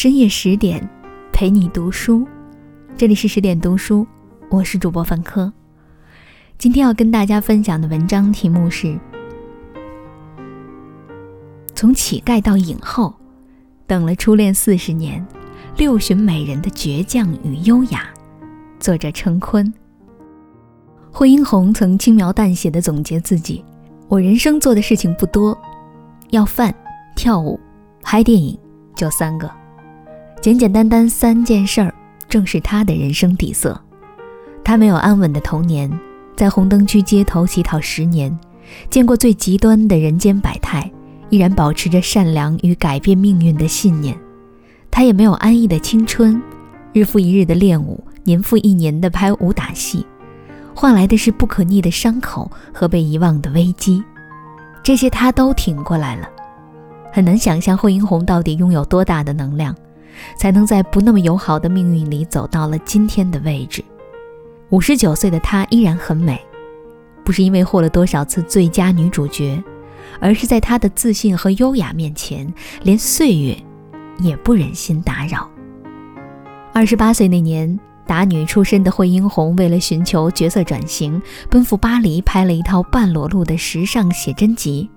深夜十点，陪你读书。这里是十点读书，我是主播范科。今天要跟大家分享的文章题目是《从乞丐到影后，等了初恋四十年，六旬美人的倔强与优雅》，作者陈坤。惠英红曾轻描淡写的总结自己：“我人生做的事情不多，要饭、跳舞、拍电影，就三个，简简单单三件事儿，正是他的人生底色。他没有安稳的童年，在红灯区街头乞讨十年，见过最极端的人间百态，依然保持着善良与改变命运的信念。他也没有安逸的青春，日复一日的练舞，年复一年的拍武打戏。”换来的是不可逆的伤口和被遗忘的危机，这些他都挺过来了。很难想象惠英红到底拥有多大的能量，才能在不那么友好的命运里走到了今天的位置。五十九岁的她依然很美，不是因为获了多少次最佳女主角，而是在她的自信和优雅面前，连岁月也不忍心打扰。二十八岁那年。打女出身的惠英红，为了寻求角色转型，奔赴巴黎拍了一套半裸露的时尚写真集。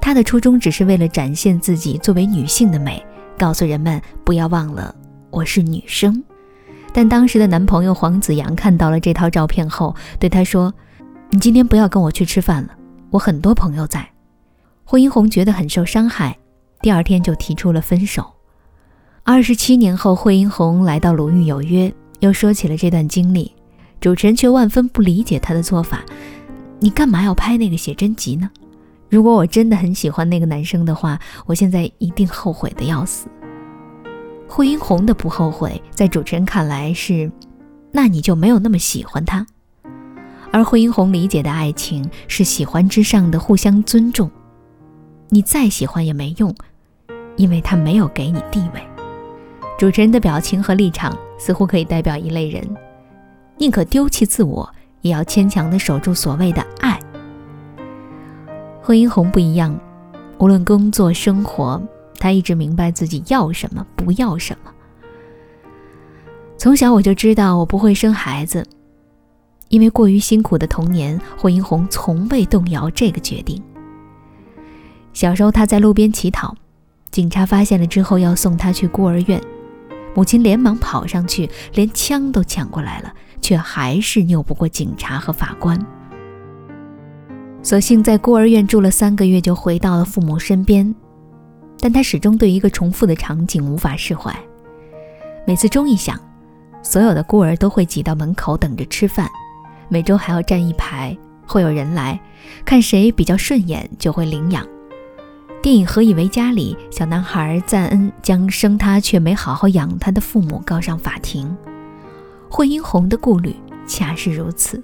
她的初衷只是为了展现自己作为女性的美，告诉人们不要忘了我是女生。但当时的男朋友黄子扬看到了这套照片后，对她说：“你今天不要跟我去吃饭了，我很多朋友在。”惠英红觉得很受伤害，第二天就提出了分手。二十七年后，惠英红来到《鲁豫有约》。又说起了这段经历，主持人却万分不理解他的做法。你干嘛要拍那个写真集呢？如果我真的很喜欢那个男生的话，我现在一定后悔的要死。惠英红的不后悔，在主持人看来是，那你就没有那么喜欢他。而惠英红理解的爱情是喜欢之上的互相尊重。你再喜欢也没用，因为他没有给你地位。主持人的表情和立场似乎可以代表一类人，宁可丢弃自我，也要牵强的守住所谓的爱。惠英红不一样，无论工作生活，她一直明白自己要什么，不要什么。从小我就知道我不会生孩子，因为过于辛苦的童年，惠英红从未动摇这个决定。小时候她在路边乞讨，警察发现了之后要送她去孤儿院。母亲连忙跑上去，连枪都抢过来了，却还是拗不过警察和法官。所幸在孤儿院住了三个月，就回到了父母身边。但他始终对一个重复的场景无法释怀。每次钟一响，所有的孤儿都会挤到门口等着吃饭，每周还要站一排，会有人来看谁比较顺眼，就会领养。电影《何以为家》里，小男孩赞恩将生他却没好好养他的父母告上法庭。惠英红的顾虑恰是如此，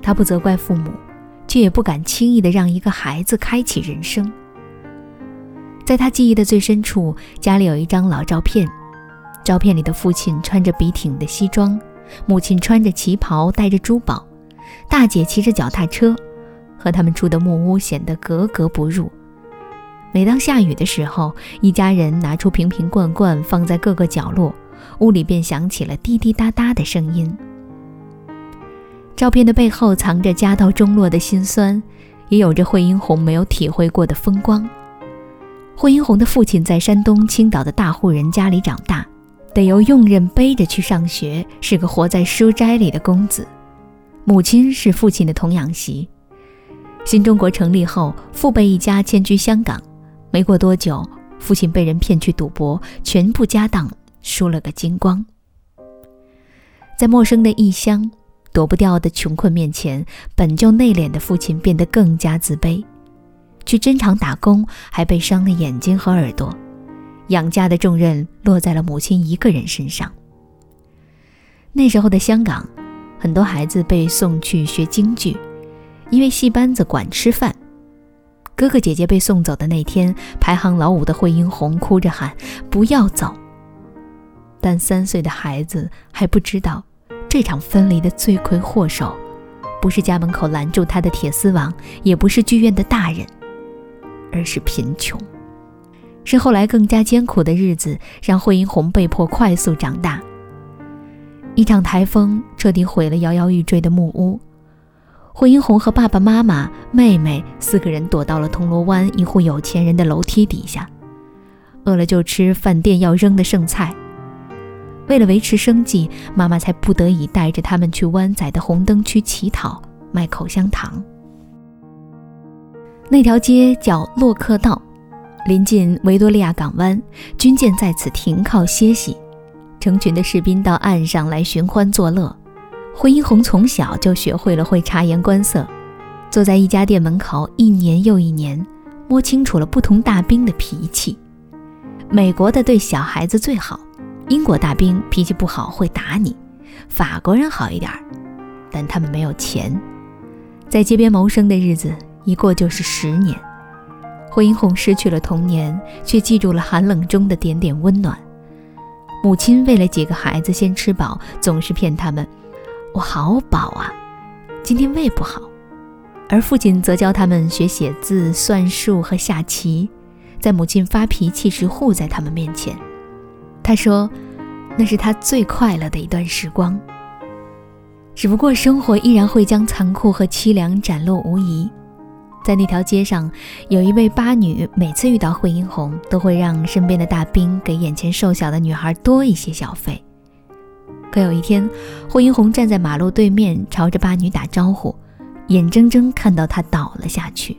他不责怪父母，却也不敢轻易的让一个孩子开启人生。在他记忆的最深处，家里有一张老照片，照片里的父亲穿着笔挺的西装，母亲穿着旗袍，戴着珠宝，大姐骑着脚踏车，和他们住的木屋显得格格不入。每当下雨的时候，一家人拿出瓶瓶罐罐放在各个角落，屋里便响起了滴滴答答的声音。照片的背后藏着家道中落的辛酸，也有着惠英红没有体会过的风光。惠英红的父亲在山东青岛的大户人家里长大，得由佣人背着去上学，是个活在书斋里的公子。母亲是父亲的童养媳。新中国成立后，父辈一家迁居香港。没过多久，父亲被人骗去赌博，全部家当输了个精光。在陌生的异乡，躲不掉的穷困面前，本就内敛的父亲变得更加自卑。去针厂打工，还被伤了眼睛和耳朵，养家的重任落在了母亲一个人身上。那时候的香港，很多孩子被送去学京剧，因为戏班子管吃饭。哥哥姐姐被送走的那天，排行老五的惠英红哭着喊：“不要走！”但三岁的孩子还不知道，这场分离的罪魁祸首，不是家门口拦住他的铁丝网，也不是剧院的大人，而是贫穷。是后来更加艰苦的日子让惠英红被迫快速长大。一场台风彻底毁了摇摇欲坠的木屋，惠英红和爸爸妈妈、妹妹四个人躲到了铜锣湾一户有钱人的楼梯底下，饿了就吃饭店要扔的剩菜。为了维持生计，妈妈才不得已带着他们去湾仔的红灯区乞讨卖口香糖。那条街叫洛克道，临近维多利亚港湾，军舰在此停靠歇息，成群的士兵到岸上来寻欢作乐。惠英红从小就学会了会察言观色，坐在一家店门口一年又一年，摸清楚了不同大兵的脾气。美国的对小孩子最好。英国大兵脾气不好，会打你；法国人好一点，但他们没有钱。在街边谋生的日子一过就是十年。惠英红失去了童年，却记住了寒冷中的点点温暖。母亲为了几个孩子先吃饱，总是骗他们：“我好饱啊，今天胃不好。”而父亲则教他们学写字、算术和下棋，在母亲发脾气时护在他们面前。他说：“那是他最快乐的一段时光。只不过生活依然会将残酷和凄凉展露无遗。在那条街上，有一位八女，每次遇到惠英红，都会让身边的大兵给眼前瘦小的女孩多一些小费。可有一天，惠英红站在马路对面，朝着八女打招呼，眼睁睁看到她倒了下去，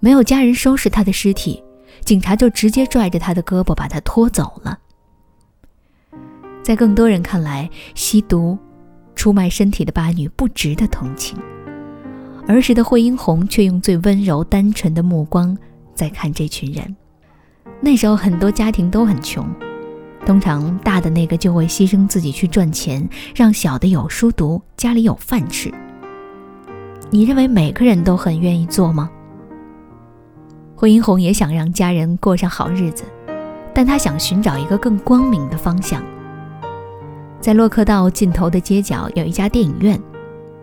没有家人收拾她的尸体，警察就直接拽着她的胳膊把她拖走了。”在更多人看来，吸毒、出卖身体的八女不值得同情。儿时的惠英红却用最温柔、单纯的目光在看这群人。那时候很多家庭都很穷，通常大的那个就会牺牲自己去赚钱，让小的有书读，家里有饭吃。你认为每个人都很愿意做吗？惠英红也想让家人过上好日子，但她想寻找一个更光明的方向。在洛克道尽头的街角有一家电影院，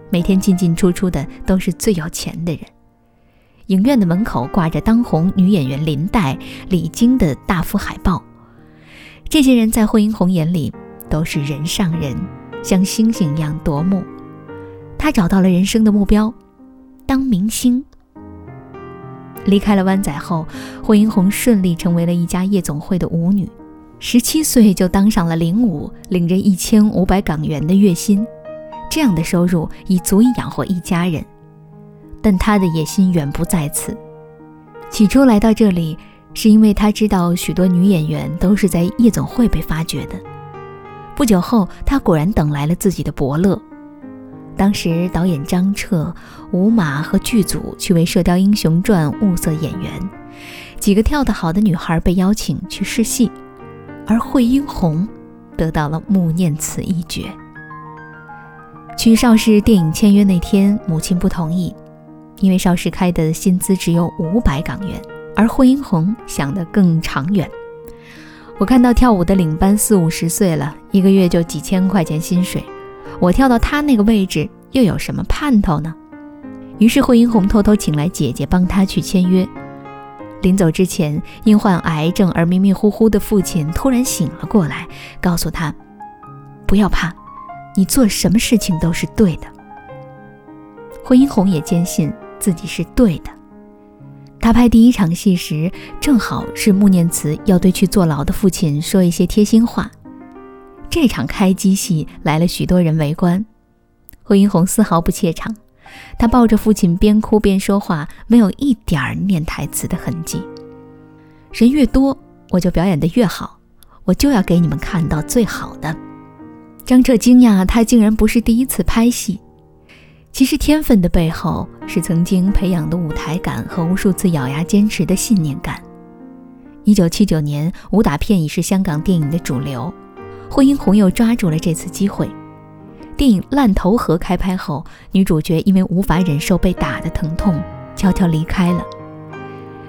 每天进进出出的都是最有钱的人。影院的门口挂着当红女演员林黛、李菁的大幅海报。这些人在惠英红眼里都是人上人，像星星一样夺目。她找到了人生的目标，当明星。离开了湾仔后，惠英红顺利成为了一家夜总会的舞女。十七岁就当上了领舞，领着一千五百港元的月薪，这样的收入已足以养活一家人。但他的野心远不在此。起初来到这里，是因为他知道许多女演员都是在夜总会被发掘的。不久后，他果然等来了自己的伯乐。当时导演张彻、吴马和剧组去为《射雕英雄传》物色演员，几个跳得好的女孩被邀请去试戏。而惠英红得到了穆念慈一角。去邵氏电影签约那天，母亲不同意，因为邵氏开的薪资只有五百港元，而惠英红想得更长远。我看到跳舞的领班四五十岁了，一个月就几千块钱薪水，我跳到他那个位置又有什么盼头呢？于是惠英红偷偷请来姐姐帮他去签约。临走之前，因患癌症而迷迷糊糊的父亲突然醒了过来，告诉他：“不要怕，你做什么事情都是对的。”惠英红也坚信自己是对的。他拍第一场戏时，正好是穆念慈要对去坐牢的父亲说一些贴心话。这场开机戏来了许多人围观，惠英红丝毫不怯场。他抱着父亲边哭边说话，没有一点儿念台词的痕迹。人越多，我就表演得越好，我就要给你们看到最好的。张彻惊讶，他竟然不是第一次拍戏。其实天分的背后是曾经培养的舞台感和无数次咬牙坚持的信念感。一九七九年，武打片已是香港电影的主流，惠英红又抓住了这次机会。电影《烂头河》开拍后，女主角因为无法忍受被打的疼痛，悄悄离开了。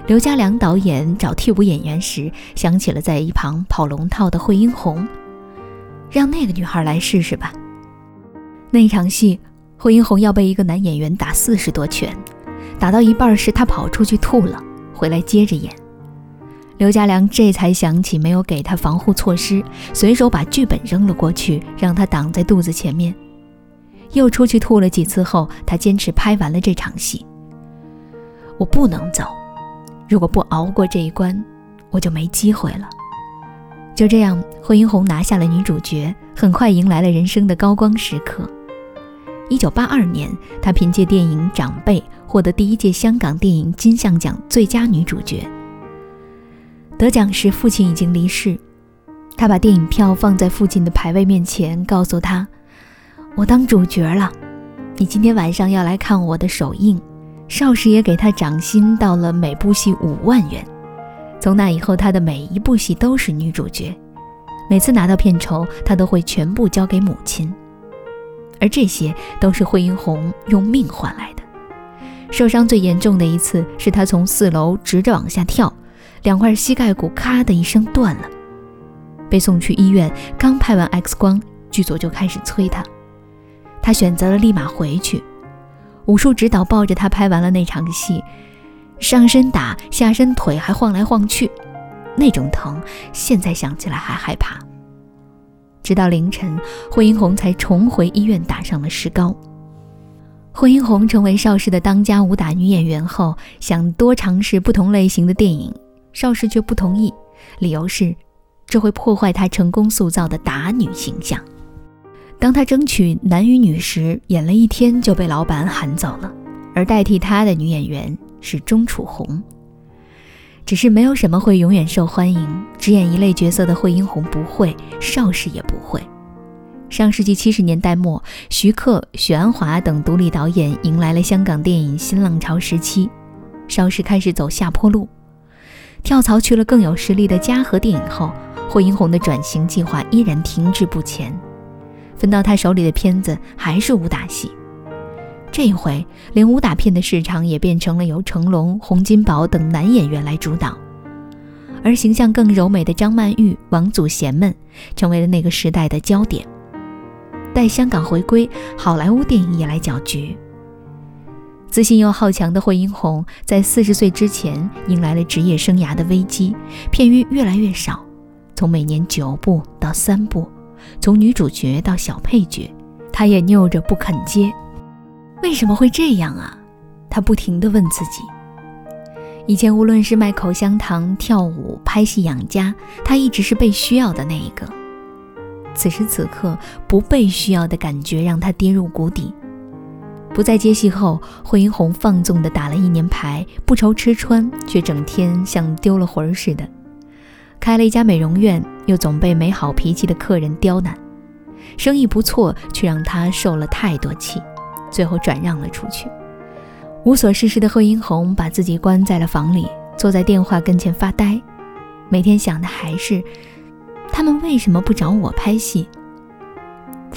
刘家良导演找替补演员时，想起了在一旁跑龙套的惠英红，让那个女孩来试试吧。那场戏，惠英红要被一个男演员打四十多拳，打到一半时，她跑出去吐了，回来接着演。刘家良这才想起没有给他防护措施，随手把剧本扔了过去，让他挡在肚子前面。又出去吐了几次后，他坚持拍完了这场戏。我不能走，如果不熬过这一关，我就没机会了。就这样，惠英红拿下了女主角，很快迎来了人生的高光时刻。一九八二年，她凭借电影《长辈》获得第一届香港电影金像奖最佳女主角。得奖时，父亲已经离世，他把电影票放在父亲的牌位面前，告诉他。我当主角了，你今天晚上要来看我的首映。邵氏也给他涨薪到了每部戏五万元。从那以后，他的每一部戏都是女主角。每次拿到片酬，他都会全部交给母亲。而这些都是惠英红用命换来的。受伤最严重的一次，是他从四楼直着往下跳，两块膝盖骨咔的一声断了，被送去医院。刚拍完 X 光，剧组就开始催他。他选择了立马回去，武术指导抱着他拍完了那场戏，上身打，下身腿还晃来晃去，那种疼，现在想起来还害怕。直到凌晨，惠英红才重回医院打上了石膏。惠英红成为邵氏的当家武打女演员后，想多尝试不同类型的电影，邵氏却不同意，理由是这会破坏她成功塑造的打女形象。当他争取男与女时，演了一天就被老板喊走了，而代替他的女演员是钟楚红。只是没有什么会永远受欢迎，只演一类角色的惠英红不会，邵氏也不会。上世纪七十年代末，徐克、许鞍华等独立导演迎来了香港电影新浪潮时期，邵氏开始走下坡路，跳槽去了更有实力的嘉禾电影后，霍英红的转型计划依然停滞不前。分到他手里的片子还是武打戏，这一回连武打片的市场也变成了由成龙、洪金宝等男演员来主导，而形象更柔美的张曼玉、王祖贤们成为了那个时代的焦点。待香港回归，好莱坞电影也来搅局。自信又好强的惠英红，在四十岁之前迎来了职业生涯的危机，片约越来越少，从每年九部到三部。从女主角到小配角，她也拗着不肯接。为什么会这样啊？她不停地问自己。以前无论是卖口香糖、跳舞、拍戏养家，她一直是被需要的那一个。此时此刻，不被需要的感觉让她跌入谷底。不再接戏后，惠英红放纵地打了一年牌，不愁吃穿，却整天像丢了魂儿似的。开了一家美容院，又总被没好脾气的客人刁难，生意不错，却让他受了太多气，最后转让了出去。无所事事的贺英红把自己关在了房里，坐在电话跟前发呆，每天想的还是他们为什么不找我拍戏。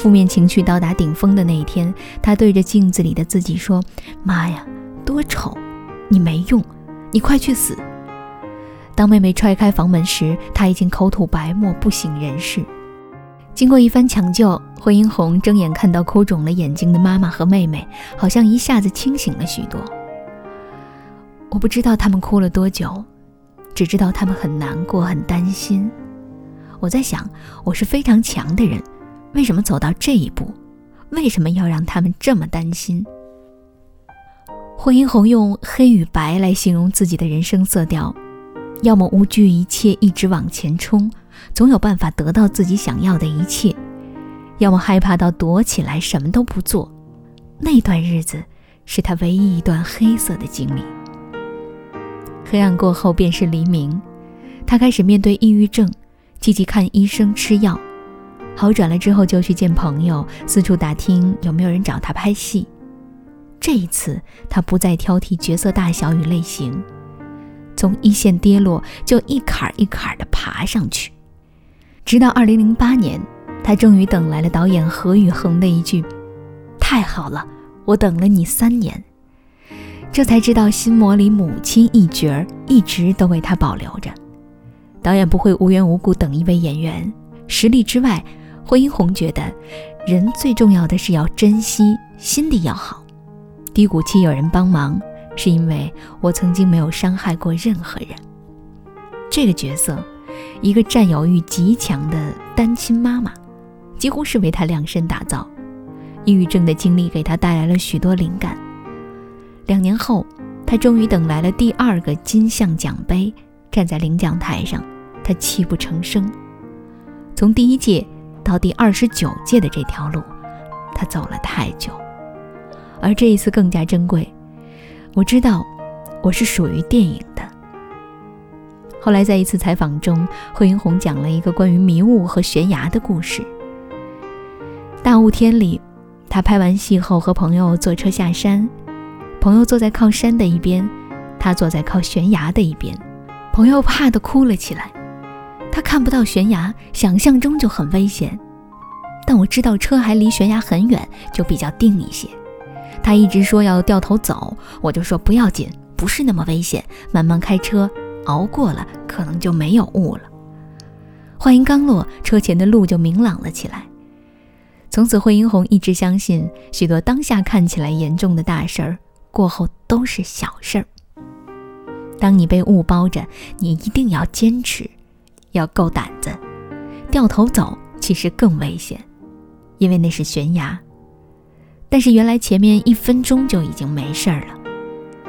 负面情绪到达顶峰的那一天，他对着镜子里的自己说：“妈呀，多丑！你没用，你快去死！”当妹妹踹开房门时，他已经口吐白沫，不省人事。经过一番抢救，惠英红睁眼看到哭肿了眼睛的妈妈和妹妹，好像一下子清醒了许多。我不知道他们哭了多久，只知道他们很难过，很担心。我在想，我是非常强的人，为什么走到这一步？为什么要让他们这么担心？惠英红用黑与白来形容自己的人生色调。要么无惧一切，一直往前冲，总有办法得到自己想要的一切；要么害怕到躲起来，什么都不做。那段日子是他唯一一段黑色的经历。黑暗过后便是黎明，他开始面对抑郁症，积极看医生吃药，好转了之后就去见朋友，四处打听有没有人找他拍戏。这一次，他不再挑剔角色大小与类型。从一线跌落，就一坎一坎的爬上去，直到二零零八年，他终于等来了导演何宇恒的一句：“太好了，我等了你三年。”这才知道心魔里母亲一角儿一直都为他保留着。导演不会无缘无故等一位演员，实力之外，惠英红觉得，人最重要的是要珍惜，心地要好，低谷期有人帮忙。是因为我曾经没有伤害过任何人。这个角色，一个占有欲极强的单亲妈妈，几乎是为他量身打造。抑郁症的经历给他带来了许多灵感。两年后，他终于等来了第二个金像奖杯，站在领奖台上，他泣不成声。从第一届到第二十九届的这条路，他走了太久，而这一次更加珍贵。我知道，我是属于电影的。后来在一次采访中，惠英红讲了一个关于迷雾和悬崖的故事。大雾天里，他拍完戏后和朋友坐车下山，朋友坐在靠山的一边，他坐在靠悬崖的一边，朋友怕得哭了起来。他看不到悬崖，想象中就很危险。但我知道车还离悬崖很远，就比较定一些。他一直说要掉头走，我就说不要紧，不是那么危险，慢慢开车，熬过了可能就没有雾了。话音刚落，车前的路就明朗了起来。从此，惠英红一直相信，许多当下看起来严重的大事儿，过后都是小事儿。当你被雾包着，你一定要坚持。要够胆子，掉头走其实更危险，因为那是悬崖。但是原来前面一分钟就已经没事儿了，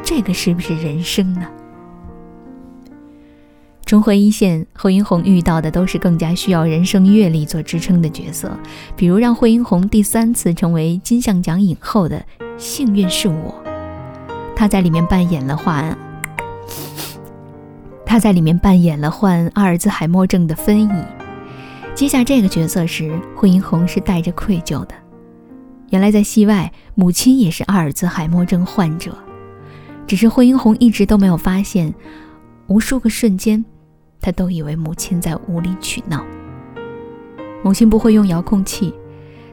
这个是不是人生呢？重回一线，惠英红遇到的都是更加需要人生阅历做支撑的角色，比如让惠英红第三次成为金像奖影后的《幸运是我》，她在里面扮演了患。他在里面扮演了患阿尔兹海默症的芬姨。接下这个角色时，惠英红是带着愧疚的。原来在戏外，母亲也是阿尔兹海默症患者，只是惠英红一直都没有发现。无数个瞬间，她都以为母亲在无理取闹。母亲不会用遥控器，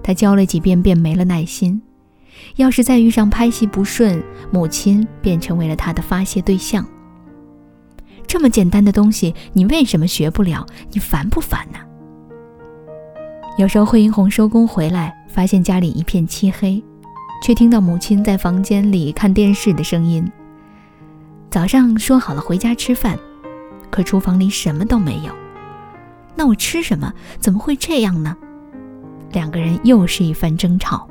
她教了几遍便没了耐心。要是再遇上拍戏不顺，母亲便成为了她的发泄对象。这么简单的东西，你为什么学不了？你烦不烦呢？有时候惠英红收工回来，发现家里一片漆黑，却听到母亲在房间里看电视的声音。早上说好了回家吃饭，可厨房里什么都没有。那我吃什么？怎么会这样呢？两个人又是一番争吵。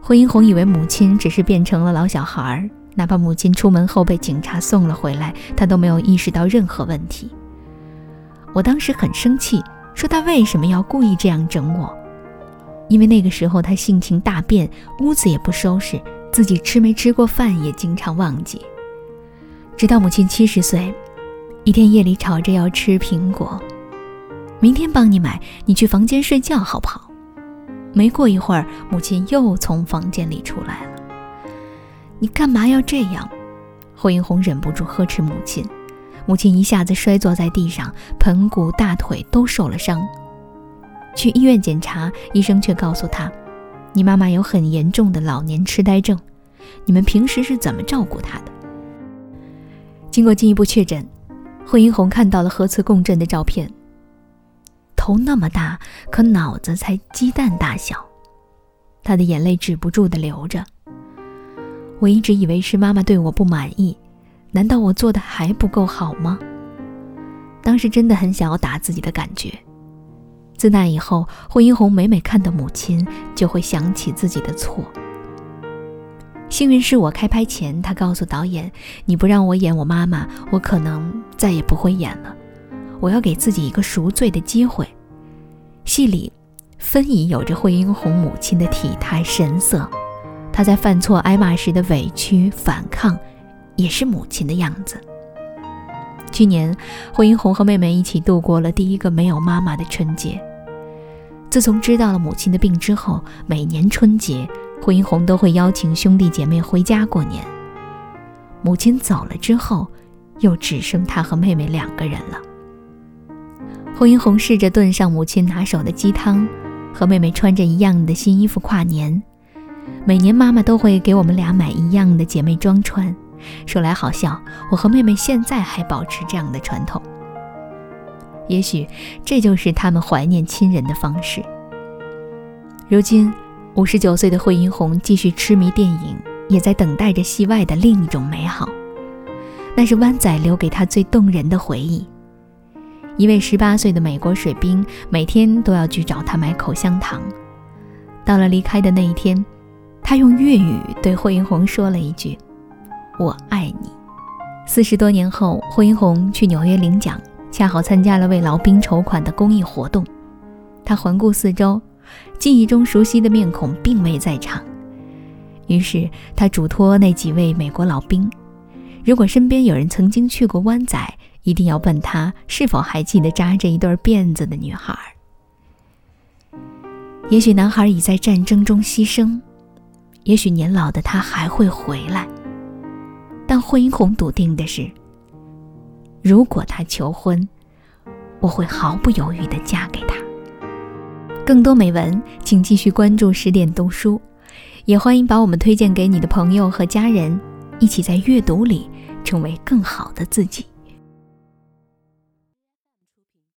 惠英红以为母亲只是变成了老小孩儿。哪怕母亲出门后被警察送了回来，他都没有意识到任何问题。我当时很生气，说他为什么要故意这样整我？因为那个时候他性情大变，屋子也不收拾，自己吃没吃过饭也经常忘记。直到母亲七十岁，一天夜里吵着要吃苹果，明天帮你买，你去房间睡觉好不好？没过一会儿，母亲又从房间里出来了。你干嘛要这样？霍英红忍不住呵斥母亲，母亲一下子摔坐在地上，盆骨、大腿都受了伤。去医院检查，医生却告诉他：“你妈妈有很严重的老年痴呆症。”你们平时是怎么照顾她的？经过进一步确诊，霍英红看到了核磁共振的照片。头那么大，可脑子才鸡蛋大小。她的眼泪止不住的流着。我一直以为是妈妈对我不满意，难道我做的还不够好吗？当时真的很想要打自己的感觉。自那以后，惠英红每每看到母亲，就会想起自己的错。幸运是我开拍前，他告诉导演：“你不让我演我妈妈，我可能再也不会演了。我要给自己一个赎罪的机会。”戏里，芬姨有着惠英红母亲的体态神色。他在犯错挨骂时的委屈反抗，也是母亲的样子。去年，惠英红和妹妹一起度过了第一个没有妈妈的春节。自从知道了母亲的病之后，每年春节，惠英红都会邀请兄弟姐妹回家过年。母亲走了之后，又只剩她和妹妹两个人了。惠英红试着炖上母亲拿手的鸡汤，和妹妹穿着一样的新衣服跨年。每年妈妈都会给我们俩买一样的姐妹装穿，说来好笑，我和妹妹现在还保持这样的传统。也许这就是他们怀念亲人的方式。如今，五十九岁的惠英红继续痴迷电影，也在等待着戏外的另一种美好。那是湾仔留给他最动人的回忆。一位十八岁的美国水兵每天都要去找她买口香糖。到了离开的那一天，他用粤语对惠英红说了一句：“我爱你。”四十多年后，惠英红去纽约领奖，恰好参加了为老兵筹款的公益活动。他环顾四周，记忆中熟悉的面孔并未在场。于是他嘱托那几位美国老兵，如果身边有人曾经去过湾仔，一定要问他是否还记得扎着一对辫子的女孩。也许男孩已在战争中牺牲，也许年老的他还会回来。但惠英红笃定的是，如果他求婚，我会毫不犹豫地嫁给他。更多美文，请继续关注十点读书，也欢迎把我们推荐给你的朋友和家人，一起在阅读里成为更好的自己。